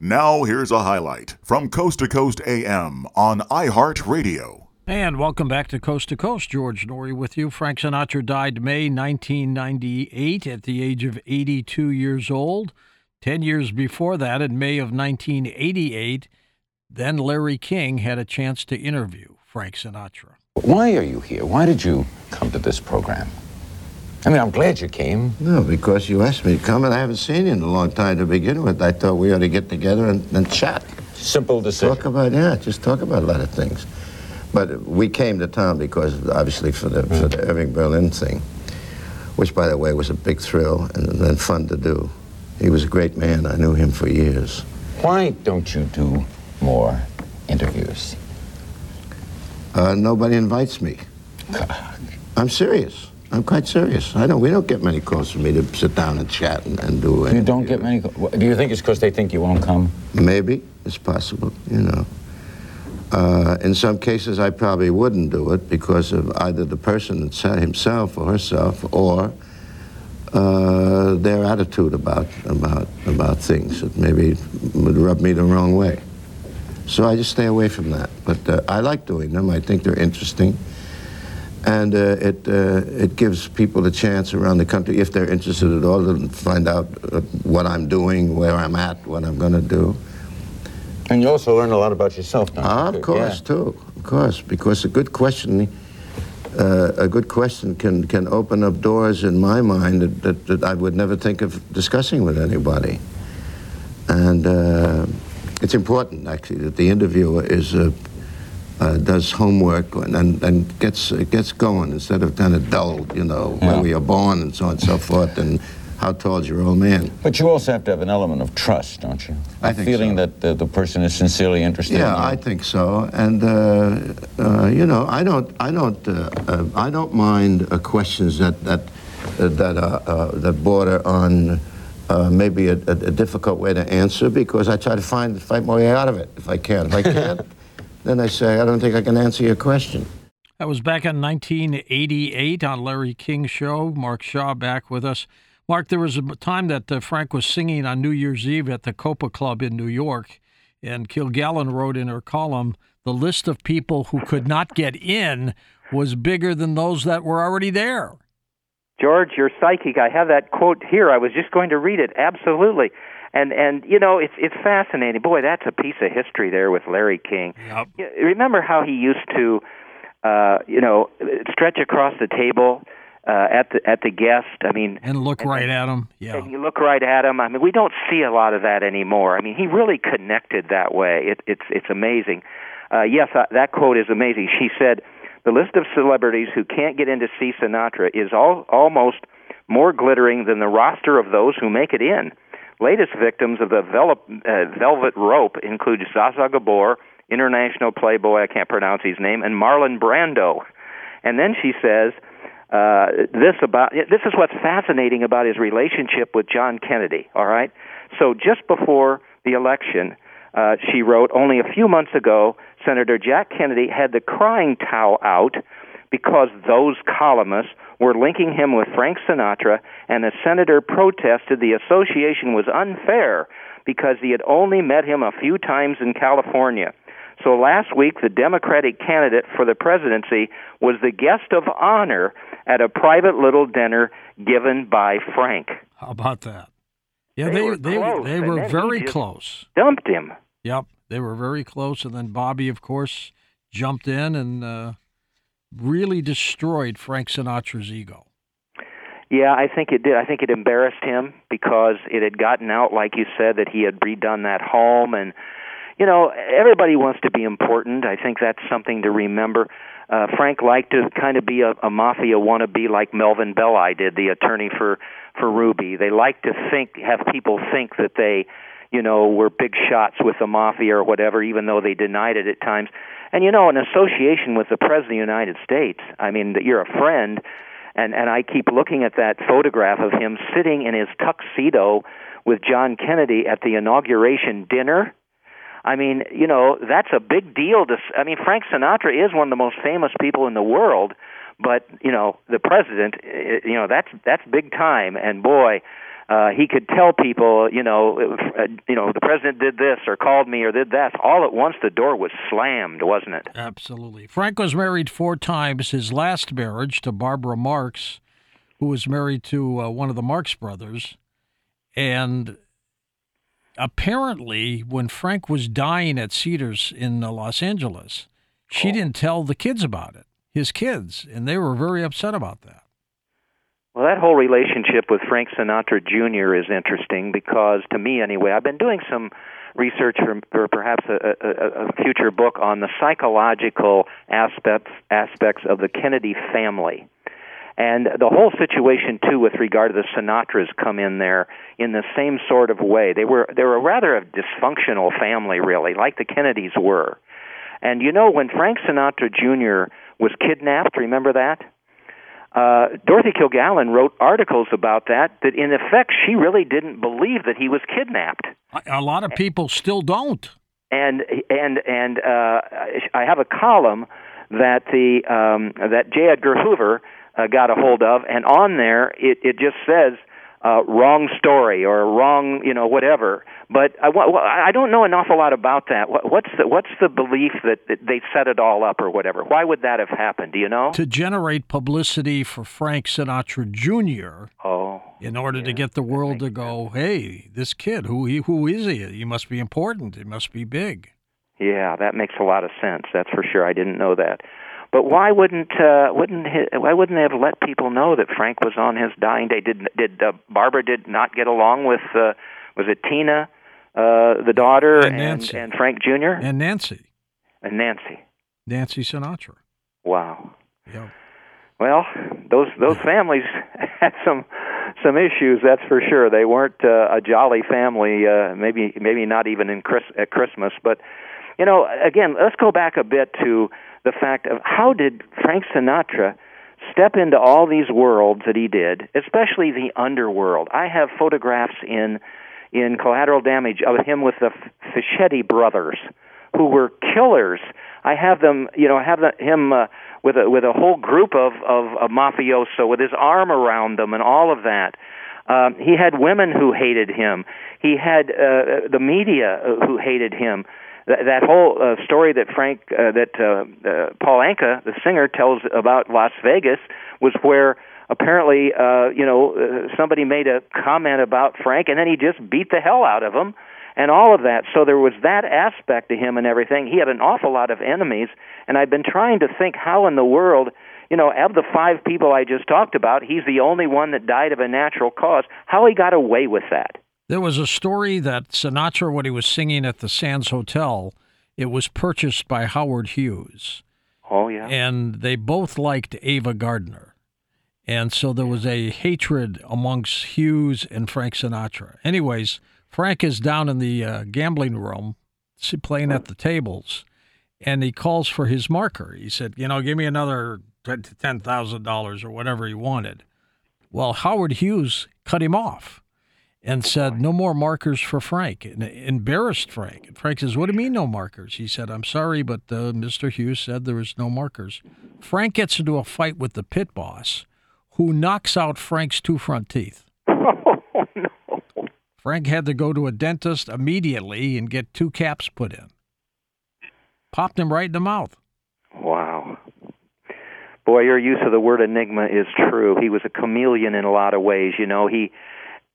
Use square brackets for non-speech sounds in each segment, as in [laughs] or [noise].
Now, here's a highlight from Coast to Coast AM on iHeartRadio. And welcome back to Coast to Coast. George Noory with you. Frank Sinatra died May 1998 at the age of 82 years old. Ten years before that, in May of 1988, then Larry King had a chance to interview Frank Sinatra. Why are you here? Why did you come to this program? I mean, I'm glad you came. No, because you asked me to come, and I haven't seen you in a long time to begin with. I thought we ought to get together and, and chat. Simple decision. Talk about, yeah, just talk about a lot of things. But we came to town because, obviously, for the, for the Irving Berlin thing, which, by the way, was a big thrill and then fun to do. He was a great man. I knew him for years. Why don't you do more interviews? Uh, nobody invites me. I'm serious. I'm quite serious. I don't. We don't get many calls from me to sit down and chat and, and do it. You don't get many. Do you think it's because they think you won't come? Maybe it's possible. You know. Uh, in some cases, I probably wouldn't do it because of either the person himself or herself, or uh, their attitude about about about things that maybe would rub me the wrong way. So I just stay away from that. But uh, I like doing them. I think they're interesting, and uh, it uh, it gives people a chance around the country, if they're interested at all, to find out uh, what I'm doing, where I'm at, what I'm going to do. And you also learn a lot about yourself, don't ah, you? Of course, yeah. too. Of course, because a good question, uh, a good question can can open up doors in my mind that, that, that I would never think of discussing with anybody. And uh, it's important, actually, that the interviewer is uh, uh, does homework and, and, gets gets going instead of kind of dull, you know, Yeah. where we are born and so on and so forth, and how tall is your old man. But you also have to have an element of trust, don't you? I think feeling so. that the, the person is sincerely interested Yeah, in you. I think so. And uh, uh, you know, I don't, I don't, uh, uh, I don't mind uh, questions that that uh, that uh, uh, that border on uh, maybe a, a, a difficult way to answer because I try to find fight my way out of it if I can. If I can't, then I say I don't think I can answer your question. That was back in 1988 on Larry King's show. Mark Shaw back with us. Mark, there was a time that uh, Frank was singing on New Year's Eve at the Copa Club in New York, and Kilgallen wrote in her column, the list of people who could not get in was bigger than those that were already there. George, you're psychic. I have that quote here. I was just going to read it. Absolutely. And and you know, it's it's fascinating. Boy, that's a piece of history there with Larry King. Yep. Remember how he used to uh, you know, stretch across the table uh, at the at the guest. I mean, And look right at him. Yeah. and you look right at him. I mean, we don't see a lot of that anymore. I mean, he really connected that way. It, it's it's amazing. Uh, yes, uh, that quote is amazing. She said, "The list of celebrities who can't get in to see Sinatra is all, almost more glittering than the roster of those who make it in." Latest victims of the velvet, uh, velvet rope include Zsa Zsa Gabor, international playboy, I can't pronounce his name, and Marlon Brando. And then she says, uh, this about this is what's fascinating about his relationship with John Kennedy. All right, so just before the election, uh, she wrote, only a few months ago, Senator Jack Kennedy had the crying towel out because those columnists were linking him with Frank Sinatra, and the senator protested the association was unfair because he had only met him a few times in California. So last week, the Democratic candidate for the presidency was the guest of honor at a private little dinner given by Frank. How about that? Yeah, They they were they, close, they were very close. Dumped him. Yep, they were very close, and then Bobby, of course, jumped in and uh, really destroyed Frank Sinatra's ego. Yeah, I think it did. I think it embarrassed him because it had gotten out, like you said, that he had redone that home, and you know, everybody wants to be important. I think that's something to remember. Uh, Frank liked to kind of be a, a mafia wannabe, like Melvin Belli did, the attorney for for Ruby. They like to think, have people think that they, you know, were big shots with the mafia or whatever, even though they denied it at times. And you know, an association with the president of the United States. I mean, that you're a friend and and I keep looking at that photograph of him sitting in his tuxedo with John Kennedy at the inauguration dinner. I mean, you know, that's a big deal to I mean, Frank Sinatra is one of the most famous people in the world, but, you know, the president, eh, you know, that's that's big time and boy, Uh, he could tell people, you know, uh, you know, the president did this or called me or did that. All at once, the door was slammed, wasn't it? Absolutely. Frank was married four times. His last marriage to Barbara Marx, who was married to uh, one of the Marx brothers, and apparently, when Frank was dying at Cedars in uh, Los Angeles, she Oh. didn't tell the kids about it, his kids, and they were very upset about that. Well, that whole relationship with Frank Sinatra Jr. is interesting because, to me anyway, I've been doing some research for, for perhaps a, a, a future book on the psychological aspects aspects of the Kennedy family. And the whole situation too, with regard to the Sinatras, come in there in the same sort of way. They were they were rather a dysfunctional family, really, like the Kennedys were. And you know, when Frank Sinatra Jr. was kidnapped, remember that? Uh, Dorothy Kilgallen wrote articles about that. That in effect, she really didn't believe that he was kidnapped. A- lot of people still don't. And and and uh, I have a column that the um, that J. Edgar Hoover uh, got a hold of, and on there it it just says uh, wrong story or wrong, you know, whatever. But I, I don't know an awful lot about that. What's the what's the belief that, they set it all up or whatever? Why would that have happened? Do you know? To generate publicity for Frank Sinatra Jr. Oh, in order to get the world to go, hey, this kid, who he, who is he? He must be important. He must be big. yeah, that makes a lot of sense. That's for sure. I didn't know that. But why wouldn't uh, wouldn't he, why wouldn't they have let people know that Frank was on his dying day? Did did uh, Barbara did not get along with uh, was it Tina, uh, the daughter, And and, and Frank Jr. And Nancy, and Nancy? Nancy Sinatra. Wow. Yeah. Well, those those families [laughs] had some some issues. That's for sure. They weren't uh, a jolly family. Uh, maybe maybe not even in Chris, at Christmas. But you know, again, let's go back a bit to the fact of how did Frank Sinatra step into all these worlds that he did, especially the underworld. I have photographs in in Collateral Damage of him with the Fischetti brothers, who were killers. I have them, you know, I have the, him uh, with a with a whole group of, of of mafioso with his arm around them and all of that. Um, he had women who hated him. He had uh, the media uh, who hated him. That, that whole uh, story that Frank, uh, that uh, uh, Paul Anka, the singer, tells about Las Vegas was where apparently, uh, you know, uh, somebody made a comment about Frank, and then he just beat the hell out of him, and all of that. So there was that aspect to him and everything. He had an awful lot of enemies, and I've been trying to think how in the world you know, of the five people I just talked about, he's the only one that died of a natural cause. How he got away with that? There was a story that Sinatra, when he was singing at the Sands Hotel, it was purchased by Howard Hughes. Oh yeah. And they both liked Ava Gardner. And so there was a hatred amongst Hughes and Frank Sinatra. Anyways, Frank is down in the uh, gambling room playing at the tables, and he calls for his marker. He said, You know, give me another $10,000 or whatever he wanted. Well, Howard Hughes cut him off and said, No more markers for Frank, and embarrassed Frank. And Frank says, What do you mean, no markers? He said, I'm sorry, but uh, Mr. Hughes said there was no markers. Frank gets into a fight with the pit boss, who knocks out Frank's two front teeth. [laughs] Oh no. Frank had to go to a dentist immediately and get two caps put in. Popped him right in the mouth. Wow. Boy, your use of the word enigma is true. He was a chameleon in a lot of ways. You know, he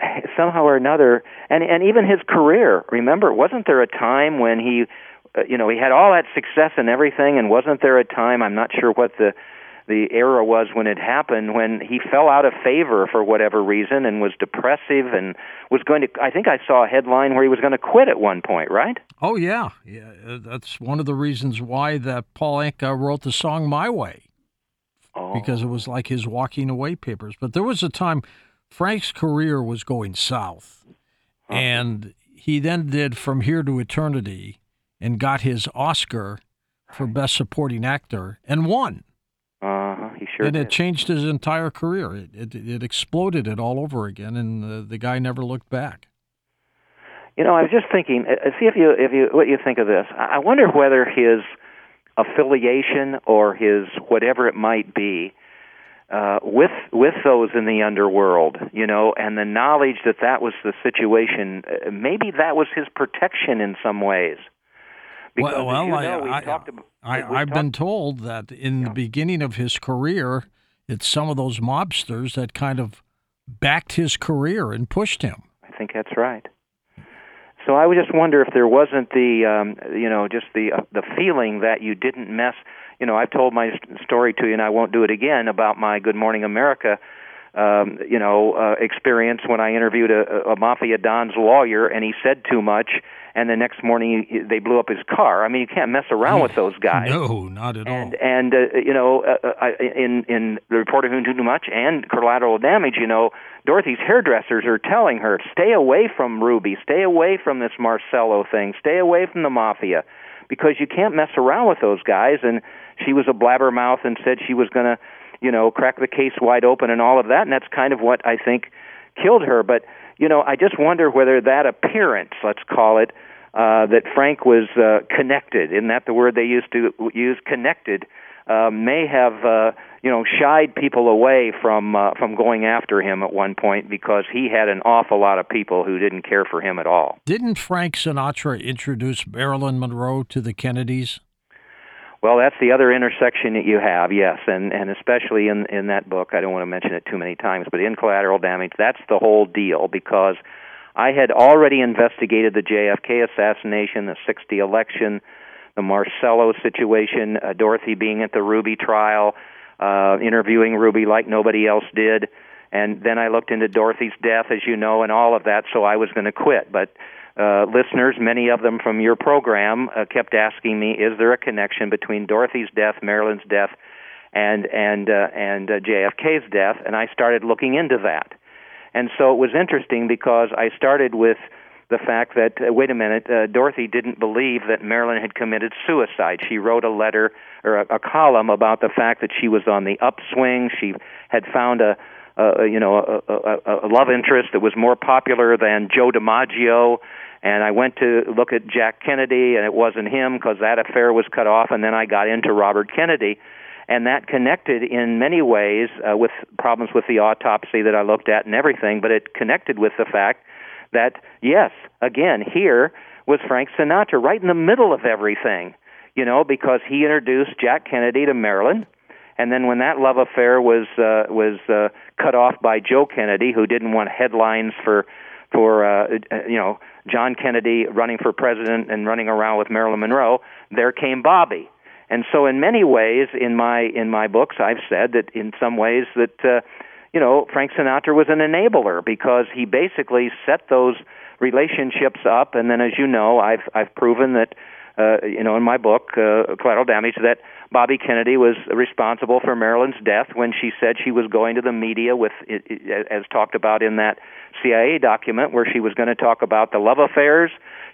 [laughs] somehow or another, and and even his career. Remember, wasn't there a time when he, uh, you know, he had all that success and everything, and wasn't there a time? I'm not sure what the the era was when it happened when he fell out of favor for whatever reason and was depressive and was going to I think I saw a headline where he was going to quit at one point, right? Oh yeah, yeah. uh, That's one of the reasons why that Paul Anka wrote the song "My Way" Oh. because it was like his walking away papers. But there was a time Frank's career was going south, and he then did "From Here to Eternity" and got his Oscar for Best Supporting Actor and won. uh he sure and did. it changed his entire career. It, it, it exploded it all over again, and the, the guy never looked back. You know, I was just thinking. Uh, see if you if you what you think of this. I wonder whether his affiliation or his whatever it might be uh, with with those in the underworld, you know, and the knowledge that that was the situation. Uh, maybe that was his protection in some ways. Because, well, well you know, I, I, talked about, I, I've been told that in the beginning of his career, it's some of those mobsters that kind of backed his career and pushed him. I think that's right. So I would just wonder if there wasn't the, um, you know, just the uh, the feeling that you didn't mess. You know, I've told my story to you, and I won't do it again about my Good Morning America, um, you know, uh, experience when I interviewed a, a mafia don's lawyer, and he said too much, and the next morning he, they blew up his car. I mean, you can't mess around with those guys. No, not at all. and and uh, you know uh, uh, I- in in the reporter who knew too much and collateral damage you know dorothy's hairdressers are telling her stay away from ruby. Stay away from this marcello thing. Stay away from the mafia because you can't mess around with those guys and she was a blabbermouth and said she was going to you know crack the case wide open and all of that and that's kind of what i think killed her but you know i just wonder whether that appearance let's call it uh, that Frank was uh, connected. Isn't that the word they used to use? Connected uh, may have uh, you know shied people away from uh, from going after him at one point because he had an awful lot of people who didn't care for him at all. Didn't Frank Sinatra introduce Marilyn Monroe to the Kennedys? Well, that's the other intersection that you have, yes, and and especially in in that book. I don't want to mention it too many times, but in Collateral Damage, that's the whole deal because I had already investigated the JFK assassination, the 60 election, the Marcello situation, uh, Dorothy being at the Ruby trial, uh, interviewing Ruby like nobody else did. And then I looked into Dorothy's death, as you know, and all of that, so I was going to quit. But uh, listeners, many of them from your program, uh, kept asking me, is there a connection between Dorothy's death, Marilyn's death, and, and, uh, and uh, JFK's death? And I started looking into that. And so it was interesting because I started with the fact that uh, wait a minute, uh, Dorothy didn't believe that Marilyn had committed suicide. She wrote a letter or a, a column about the fact that she was on the upswing. She had found a, a you know a, a, a love interest that was more popular than Joe DiMaggio. And I went to look at Jack Kennedy, and it wasn't him because that affair was cut off. And then I got into Robert Kennedy and that connected in many ways uh, with problems with the autopsy that I looked at and everything, but it connected with the fact that, yes, again, here was Frank Sinatra right in the middle of everything, you know, because he introduced Jack Kennedy to Marilyn. And then when that love affair was uh, was uh, cut off by Joe Kennedy, who didn't want headlines for for uh, you know John Kennedy running for president and running around with Marilyn Monroe, there came Bobby. And so, in many ways, in my in my books, I've said that in some ways that uh, you know Frank Sinatra was an enabler because he basically set those relationships up. And then, as you know, I've I've proven that uh, you know in my book, uh, Collateral Damage, that Bobby Kennedy was responsible for Marilyn's death when she said she was going to the media with, as talked about in that CIA document, where she was going to talk about the love affairs.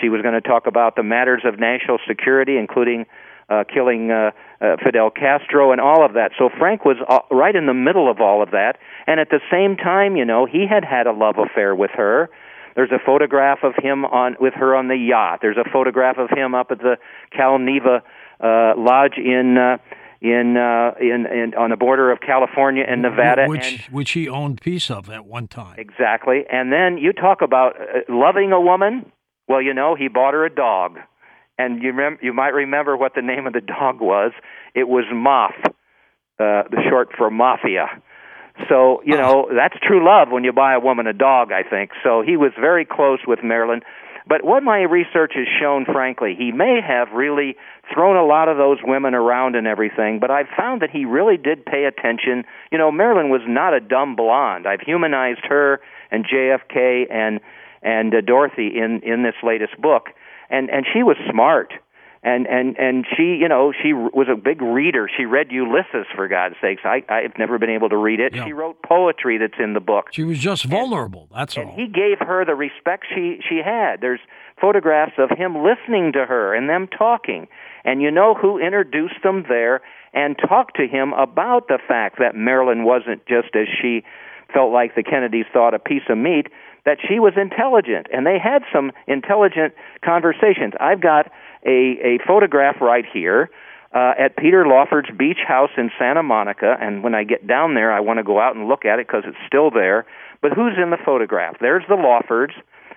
She was going to talk about the matters of national security, including uh, killing uh, uh, Fidel Castro and all of that. So Frank was uh, right in the middle of all of that, and at the same time, you know, he had had a love affair with her. There's a photograph of him on with her on the yacht. There's a photograph of him up at the Cal Neva uh, Lodge in. Uh, in, uh, in in on the border of California and Nevada, which and which he owned piece of at one time. Exactly. And then you talk about uh, loving a woman. Well, you know, he bought her a dog. And you rem- you might remember what the name of the dog was. It was Maf, uh, the short for mafia. So, you know, that's true love when you buy a woman a dog, I think. So he was very close with Marilyn. But what my research has shown, frankly, he may have really thrown a lot of those women around and everything, but I've found that he really did pay attention. You know, Marilyn was not a dumb blonde. I've humanized her and JFK and and uh, Dorothy in in this latest book, and and she was smart. And and and she, you know, she was a big reader. She read Ulysses for God's sakes. I I've never been able to read it. Yeah. She wrote poetry that's in the book She was just vulnerable. That's and all. he gave her the respect she she had. There's photographs of him listening to her and them talking. And you know who introduced them there and talked to him about the fact that Marilyn wasn't just as she felt like the Kennedys thought a piece of meat, that she was intelligent and they had some intelligent conversations. I've got a a photograph right here uh, at Peter Lawford's beach house in Santa Monica. And when I get down there, I want to go out and look at it because it's still there. But who's in the photograph? There's the Lawfords.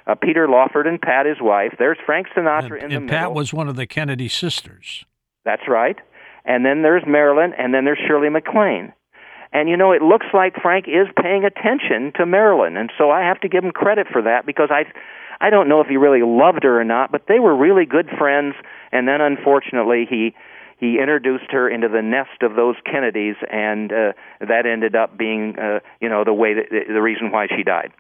Uh, Peter Lawford and Pat, his wife. There's Frank Sinatra and, in the and middle. Pat was one of the Kennedy sisters. That's right. And then there's Marilyn, and then there's Shirley MacLaine. And you know, it looks like Frank is paying attention to Marilyn, and so I have to give him credit for that because I, I don't know if he really loved her or not, but they were really good friends. And then, unfortunately, he he introduced her into the nest of those Kennedys, and uh, that ended up being, uh, you know, the way that, the reason why she died.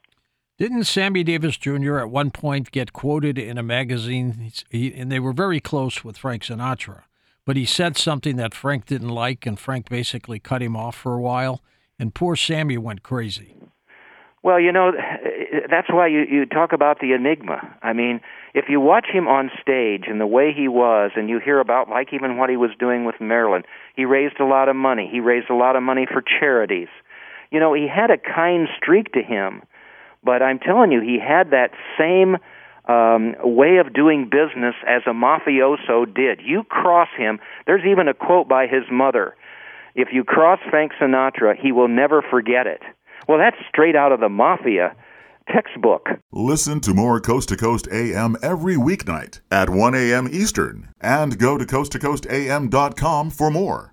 Didn't Sammy Davis Jr. at one point get quoted in a magazine? He, and they were very close with Frank Sinatra, but he said something that Frank didn't like, and Frank basically cut him off for a while, and poor Sammy went crazy. Well, you know, that's why you you talk about the enigma. I mean, if you watch him on stage and the way he was, and you hear about like even what he was doing with Marilyn, he raised a lot of money. He raised a lot of money for charities. You know, he had a kind streak to him, but I'm telling you, he had that same um, way of doing business as a mafioso did. You cross him. There's even a quote by his mother. If you cross Frank Sinatra, he will never forget it. Well, that's straight out of the mafia textbook. Listen to more Coast to Coast AM every weeknight at 1 a.m. Eastern and go to coasttocoastam.com for more.